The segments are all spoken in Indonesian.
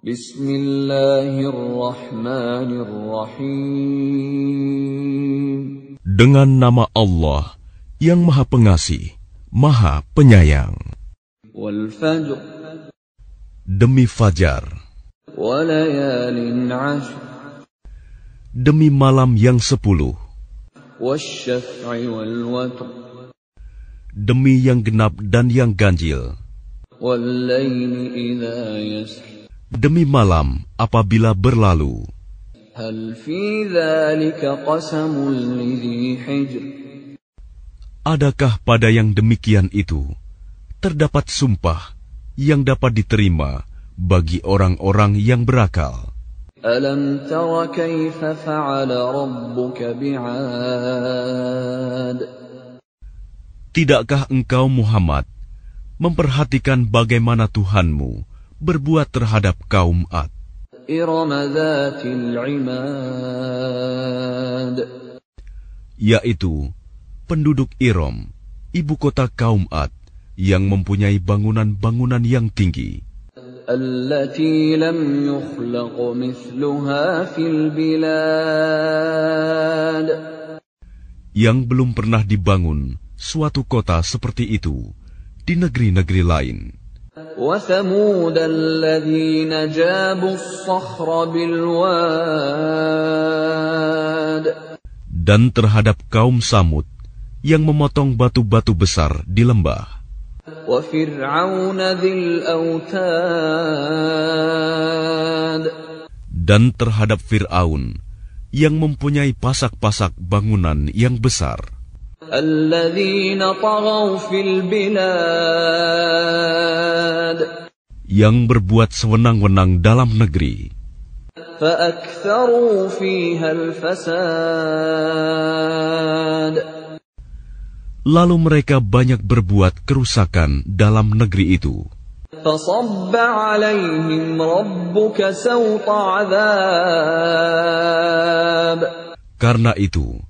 Bismillahirrahmanirrahim. Dengan nama Allah yang Maha Pengasih, Maha Penyayang. Demi fajar. Demi malam yang sepuluh. Demi yang genap dan yang ganjil demi malam apabila berlalu. Adakah pada yang demikian itu terdapat sumpah yang dapat diterima bagi orang-orang yang berakal? Alam tara kaifa fa'ala rabbuka bi'ad Tidakkah engkau Muhammad memperhatikan bagaimana Tuhanmu berbuat terhadap kaum Ad? إرم ذات العماد Yaitu penduduk Irom, ibu kota kaum Ad, yang mempunyai bangunan-bangunan yang tinggi, التي لم يخلق مثلها في البلاد yang belum pernah dibangun suatu kota seperti itu di negeri-negeri lain. وثمود الذين جابوا الصخر بالواد Dan terhadap kaum Samud yang memotong batu-batu besar di lembah. وفرعون ذي الأوتاد Dan terhadap Fir'aun yang mempunyai pasak-pasak bangunan yang besar. yang berbuat sewenang-wenang dalam negeri. Lalu mereka banyak berbuat kerusakan dalam negeri itu. Karena itu,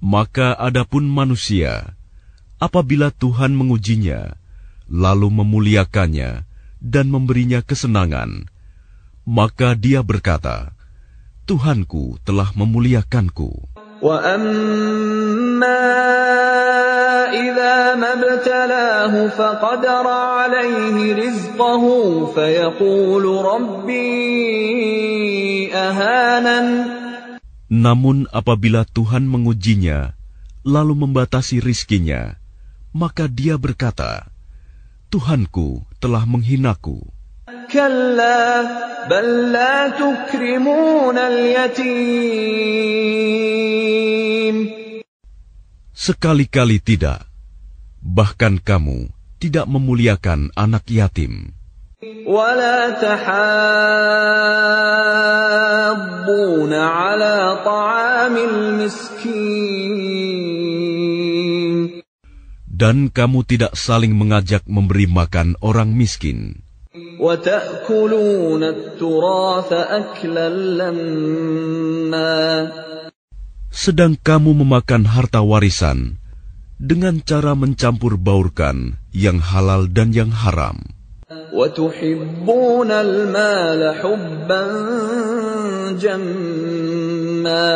Maka adapun manusia, apabila Tuhan mengujinya, lalu memuliakannya dan memberinya kesenangan, maka dia berkata, Tuhanku telah memuliakanku. وأما إذا ما ابتلاه فقدر عليه رزقه فيقول ربي أهانن namun apabila Tuhan mengujinya, lalu membatasi rizkinya, maka dia berkata, Tuhanku telah menghinaku. Sekali-kali tidak, bahkan kamu tidak memuliakan anak yatim. ولا تحاضون على طعام المسكين Dan kamu tidak saling mengajak memberi makan orang miskin. وتأكلون التراث أكلا لما Sedang kamu memakan harta warisan dengan cara mencampur baurkan yang halal dan yang haram. وتحبون المال حبا جما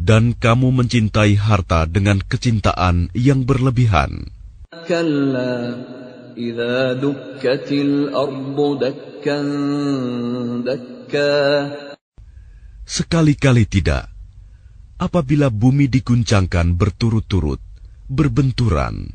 Dan kamu mencintai harta dengan kecintaan yang berlebihan. كلا إذا دكت الأرض دكا دكا Sekali-kali tidak. Apabila bumi diguncangkan berturut-turut, berbenturan,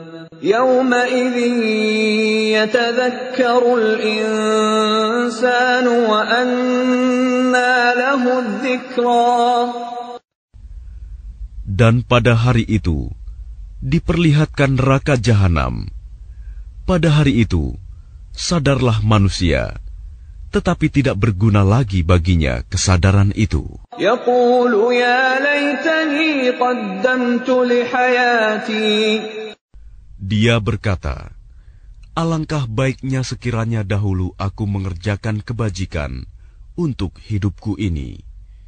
يومئذ يتذكر الإنسان وأنى له الذكرى Dan pada hari itu, diperlihatkan neraka jahanam. Pada hari itu, sadarlah manusia, tetapi tidak berguna lagi baginya kesadaran itu. يقول يا ليتني قدمت لحياتي Dia berkata, Alangkah baiknya sekiranya dahulu aku mengerjakan kebajikan untuk hidupku ini.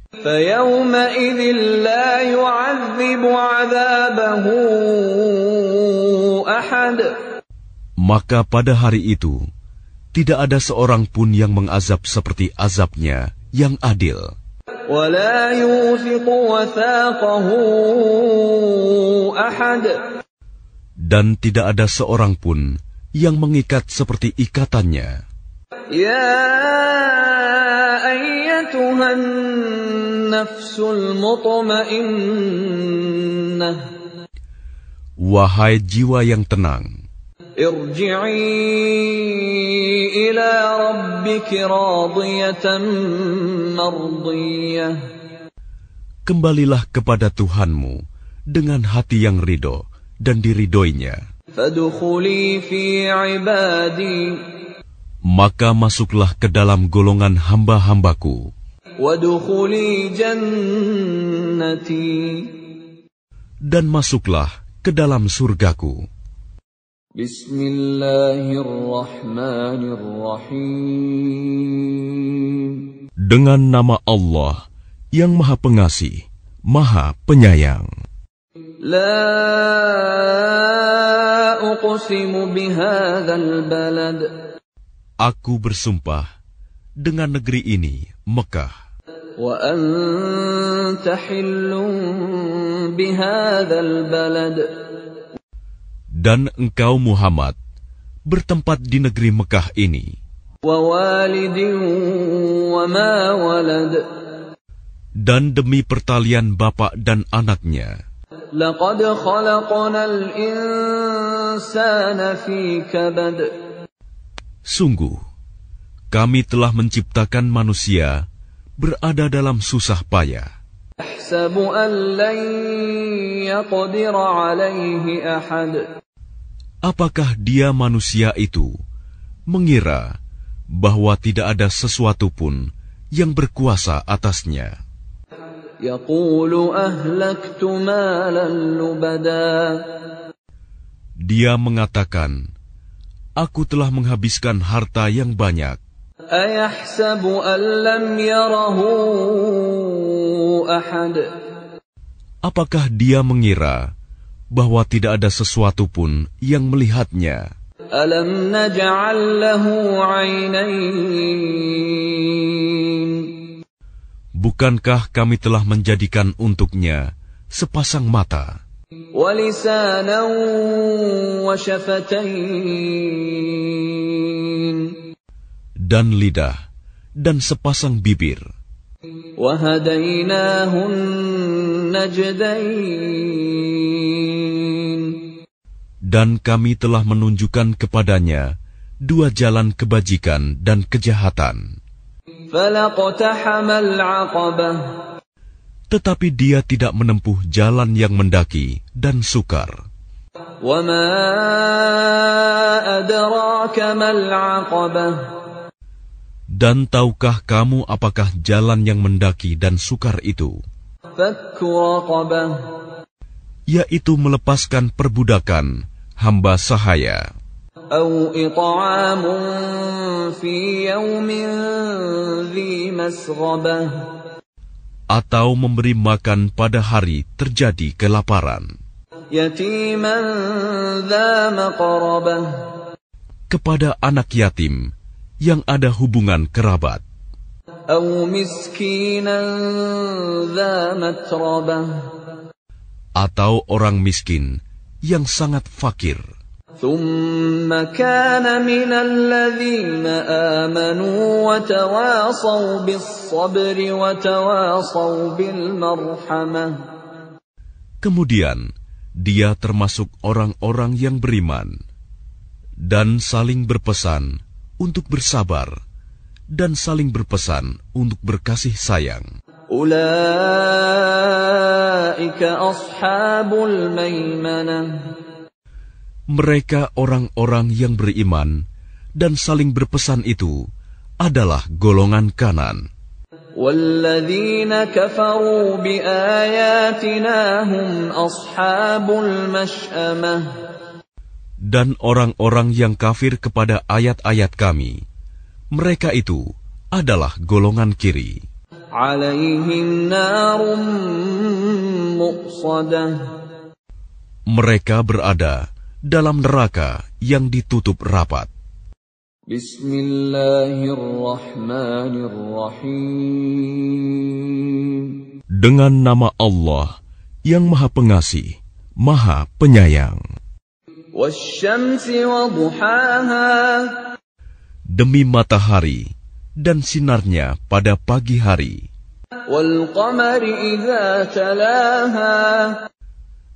فيومئذ لا يعذب عذابه أحد Maka pada hari itu, tidak ada seorang pun yang mengazab seperti azabnya yang adil. ولا يوثق وثاقه أحد dan tidak ada seorang pun yang mengikat seperti ikatannya. Ya ayyatuhan nafsul mutmainnah. Wahai jiwa yang tenang. Irji'i ila rabbiki radiyatan mardiyah. Kembalilah kepada Tuhanmu dengan hati yang ridho dan diridoinya. Maka masuklah ke dalam golongan hamba-hambaku. Dan masuklah ke dalam surgaku. Dengan nama Allah yang Maha Pengasih, Maha Penyayang. Aku bersumpah dengan negeri ini, Mekah. Dan engkau Muhammad bertempat di negeri Mekah ini. Dan demi pertalian bapak dan anaknya. لقد خلقنا الإنسان في كبد Sungguh, kami telah menciptakan manusia berada dalam susah payah. يحسب أن لن يقدر عليه أحد Apakah dia manusia itu mengira bahwa tidak ada sesuatu pun yang berkuasa atasnya? Dia mengatakan, Aku telah menghabiskan harta yang banyak. Apakah dia mengira bahwa tidak ada sesuatu pun yang melihatnya? Alam naj'al lahu 'ainain bukankah kami telah menjadikan untuknya sepasang mata? Dan lidah dan sepasang bibir. Dan kami telah menunjukkan kepadanya dua jalan kebajikan dan kejahatan. Tetapi dia tidak menempuh jalan yang mendaki dan sukar. Dan tahukah kamu apakah jalan yang mendaki dan sukar itu? Yaitu melepaskan perbudakan hamba sahaya. أو إطعام في يوم ذي مسغبة Atau memberi makan pada hari terjadi kelaparan. يتيما ذا مقربة Kepada anak yatim yang ada hubungan kerabat. أو مسكينا ذا متربة Atau orang miskin yang sangat fakir. ثم كان من الذين آمنوا وتواصوا بالصبر وتواصوا بالمرحمة Kemudian dia termasuk orang-orang yang beriman dan saling berpesan untuk bersabar dan saling berpesan untuk berkasih sayang. Ulaika ashabul maimanah. mereka orang-orang yang beriman dan saling berpesan itu adalah golongan kanan. Dan orang-orang yang kafir kepada ayat-ayat kami, mereka itu adalah golongan kiri. Mereka berada dalam neraka yang ditutup rapat. Dengan nama Allah yang Maha Pengasih, Maha Penyayang. Demi matahari dan sinarnya pada pagi hari.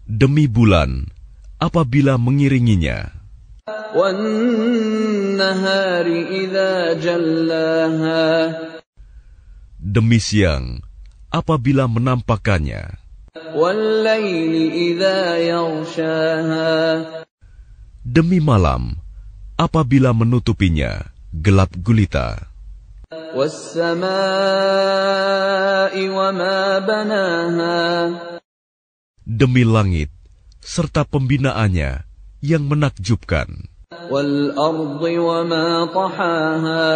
Demi bulan apabila mengiringinya. Demi siang, apabila menampakkannya. Demi malam, apabila menutupinya, gelap gulita. Demi langit, serta pembinaannya yang menakjubkan, والأرض وما طحاها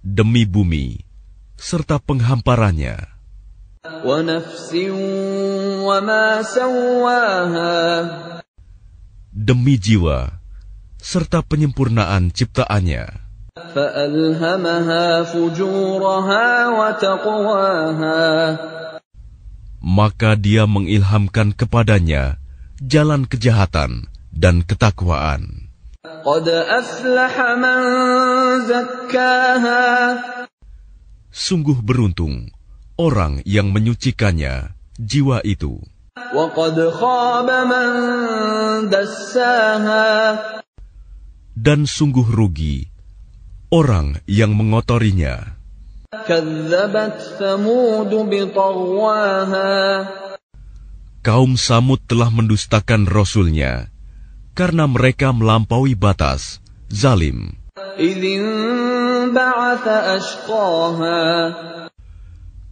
demi bumi serta penghamparannya, ونفس وما سواها demi jiwa serta penyempurnaan ciptaannya. فألهمها فجورها وتقواها maka dia mengilhamkan kepadanya jalan kejahatan dan ketakwaan. Sungguh beruntung orang yang menyucikannya jiwa itu. Dan sungguh rugi orang yang mengotorinya. كذبت ثمود بطغواها Kaum Samud telah mendustakan Rasulnya karena mereka melampaui batas, zalim. إذ انبعث أشقاها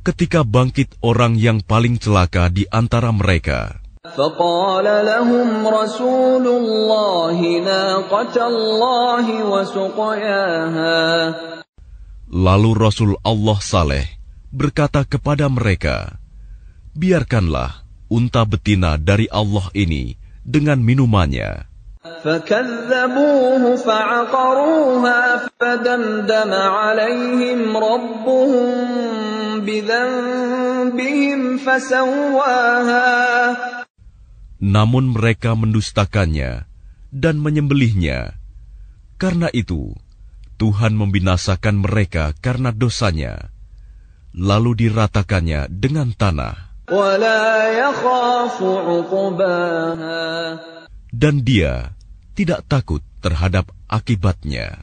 Ketika bangkit orang yang paling celaka di antara mereka, فقال لهم رسول الله ناقة الله وسقياها Lalu Rasul Allah Saleh berkata kepada mereka, Biarkanlah unta betina dari Allah ini dengan minumannya. فكذبوه فعقروها فدمدم عليهم ربهم بذنبهم فسواها Namun mereka mendustakannya dan menyembelihnya. Karena itu, Tuhan membinasakan mereka karena dosanya, lalu diratakannya dengan tanah. Dan dia tidak takut terhadap akibatnya.